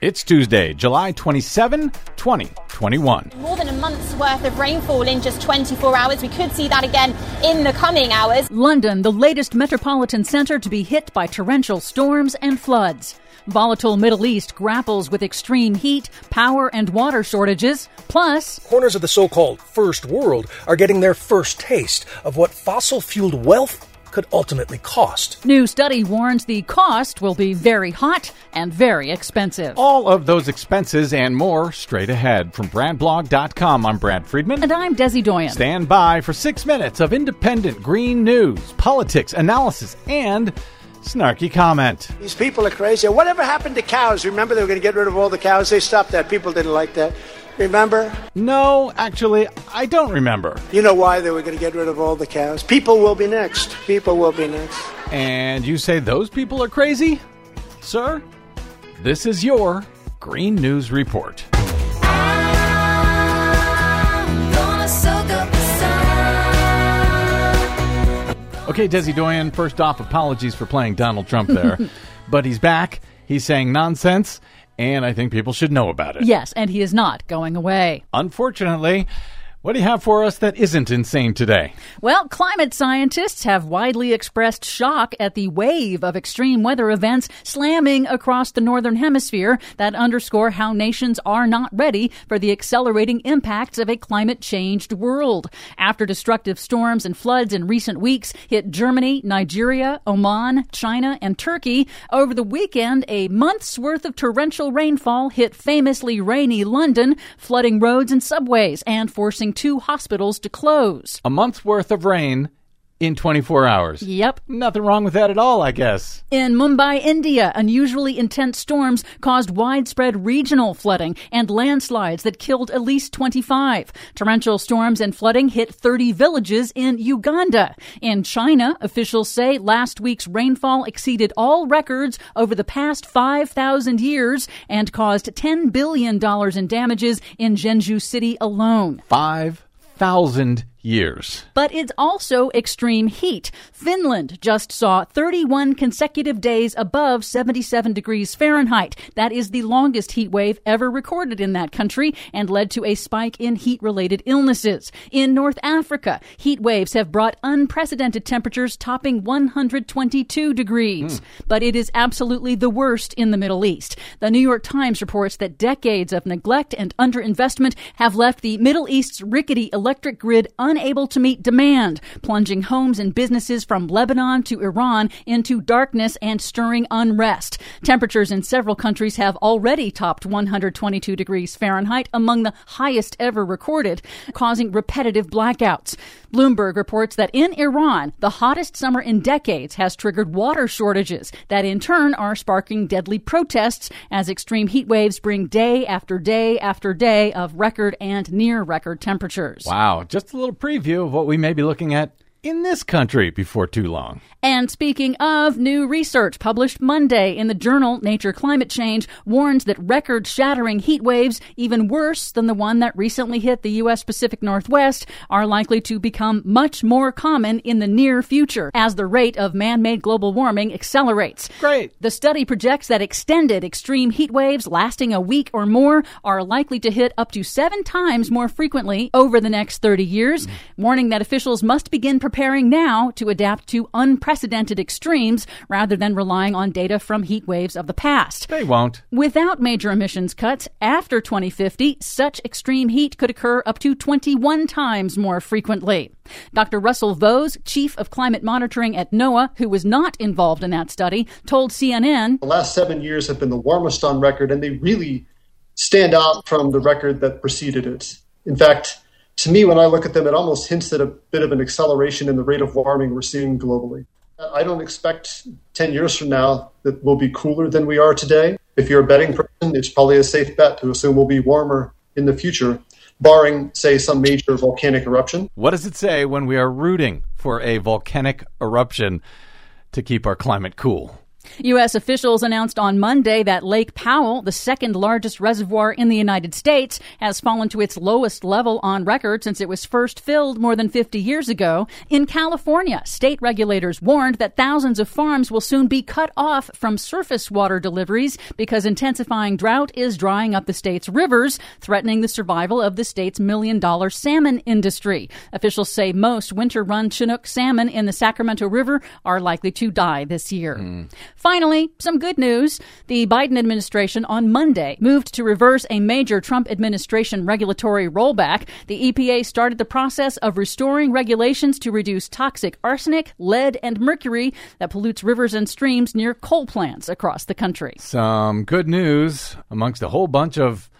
It's Tuesday, July 27, 2021. More than a month's worth of rainfall in just 24 hours. We could see that again in the coming hours. London, the latest metropolitan centre to be hit by torrential storms and floods. Volatile Middle East grapples with extreme heat, power, and water shortages. Plus, corners of the so called First World are getting their first taste of what fossil fueled wealth could ultimately cost. New study warns the cost will be very hot and very expensive. All of those expenses and more straight ahead from BradBlog.com. I'm Brad Friedman. And I'm Desi Doyen. Stand by for six minutes of independent green news, politics, analysis, and snarky comment. These people are crazy. Whatever happened to cows? Remember they were going to get rid of all the cows? They stopped that. People didn't like that. Remember? No, actually, I don't remember. You know why they were going to get rid of all the cows? People will be next. People will be next. And you say those people are crazy? Sir, this is your Green News Report. Okay, Desi Doyen, first off, apologies for playing Donald Trump there. but he's back. He's saying nonsense, and I think people should know about it. Yes, and he is not going away. Unfortunately, what do you have for us that isn't insane today? Well, climate scientists have widely expressed shock at the wave of extreme weather events slamming across the northern hemisphere that underscore how nations are not ready for the accelerating impacts of a climate changed world. After destructive storms and floods in recent weeks hit Germany, Nigeria, Oman, China, and Turkey, over the weekend, a month's worth of torrential rainfall hit famously rainy London, flooding roads and subways and forcing two hospitals to close. A month's worth of rain in 24 hours. Yep. Nothing wrong with that at all, I guess. In Mumbai, India, unusually intense storms caused widespread regional flooding and landslides that killed at least 25. Torrential storms and flooding hit 30 villages in Uganda. In China, officials say last week's rainfall exceeded all records over the past 5,000 years and caused $10 billion in damages in Zhengzhou City alone. 5,000 years. But it's also extreme heat. Finland just saw 31 consecutive days above 77 degrees Fahrenheit. That is the longest heat wave ever recorded in that country and led to a spike in heat related illnesses. In North Africa, heat waves have brought unprecedented temperatures topping 122 degrees. Mm. But it is absolutely the worst in the Middle East. The New York Times reports that decades of neglect and underinvestment have left the Middle East's rickety electric grid unable to meet demand, plunging homes and businesses from Lebanon to Iran into darkness and stirring unrest. Temperatures in several countries have already topped 122 degrees Fahrenheit, among the highest ever recorded, causing repetitive blackouts. Bloomberg reports that in Iran, the hottest summer in decades has triggered water shortages that in turn are sparking deadly protests as extreme heat waves bring day after day after day of record and near record temperatures. Wow, just a little preview of what we may be looking at in this country before too long. And speaking of, new research published Monday in the journal Nature Climate Change warns that record shattering heat waves, even worse than the one that recently hit the U.S. Pacific Northwest, are likely to become much more common in the near future as the rate of man made global warming accelerates. Great. The study projects that extended extreme heat waves lasting a week or more are likely to hit up to seven times more frequently over the next 30 years, warning that officials must begin preparing now to adapt to unprecedented extremes rather than relying on data from heat waves of the past. They won't. Without major emissions cuts after 2050, such extreme heat could occur up to 21 times more frequently. Dr. Russell Vose, chief of climate monitoring at NOAA, who was not involved in that study, told CNN The last seven years have been the warmest on record, and they really stand out from the record that preceded it. In fact, to me, when I look at them, it almost hints at a bit of an acceleration in the rate of warming we're seeing globally. I don't expect 10 years from now that we'll be cooler than we are today. If you're a betting person, it's probably a safe bet to assume we'll be warmer in the future, barring, say, some major volcanic eruption. What does it say when we are rooting for a volcanic eruption to keep our climate cool? U.S. officials announced on Monday that Lake Powell, the second largest reservoir in the United States, has fallen to its lowest level on record since it was first filled more than 50 years ago. In California, state regulators warned that thousands of farms will soon be cut off from surface water deliveries because intensifying drought is drying up the state's rivers, threatening the survival of the state's million dollar salmon industry. Officials say most winter run Chinook salmon in the Sacramento River are likely to die this year. Mm. Finally, some good news. The Biden administration on Monday moved to reverse a major Trump administration regulatory rollback. The EPA started the process of restoring regulations to reduce toxic arsenic, lead, and mercury that pollutes rivers and streams near coal plants across the country. Some good news amongst a whole bunch of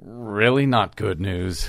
really not good news.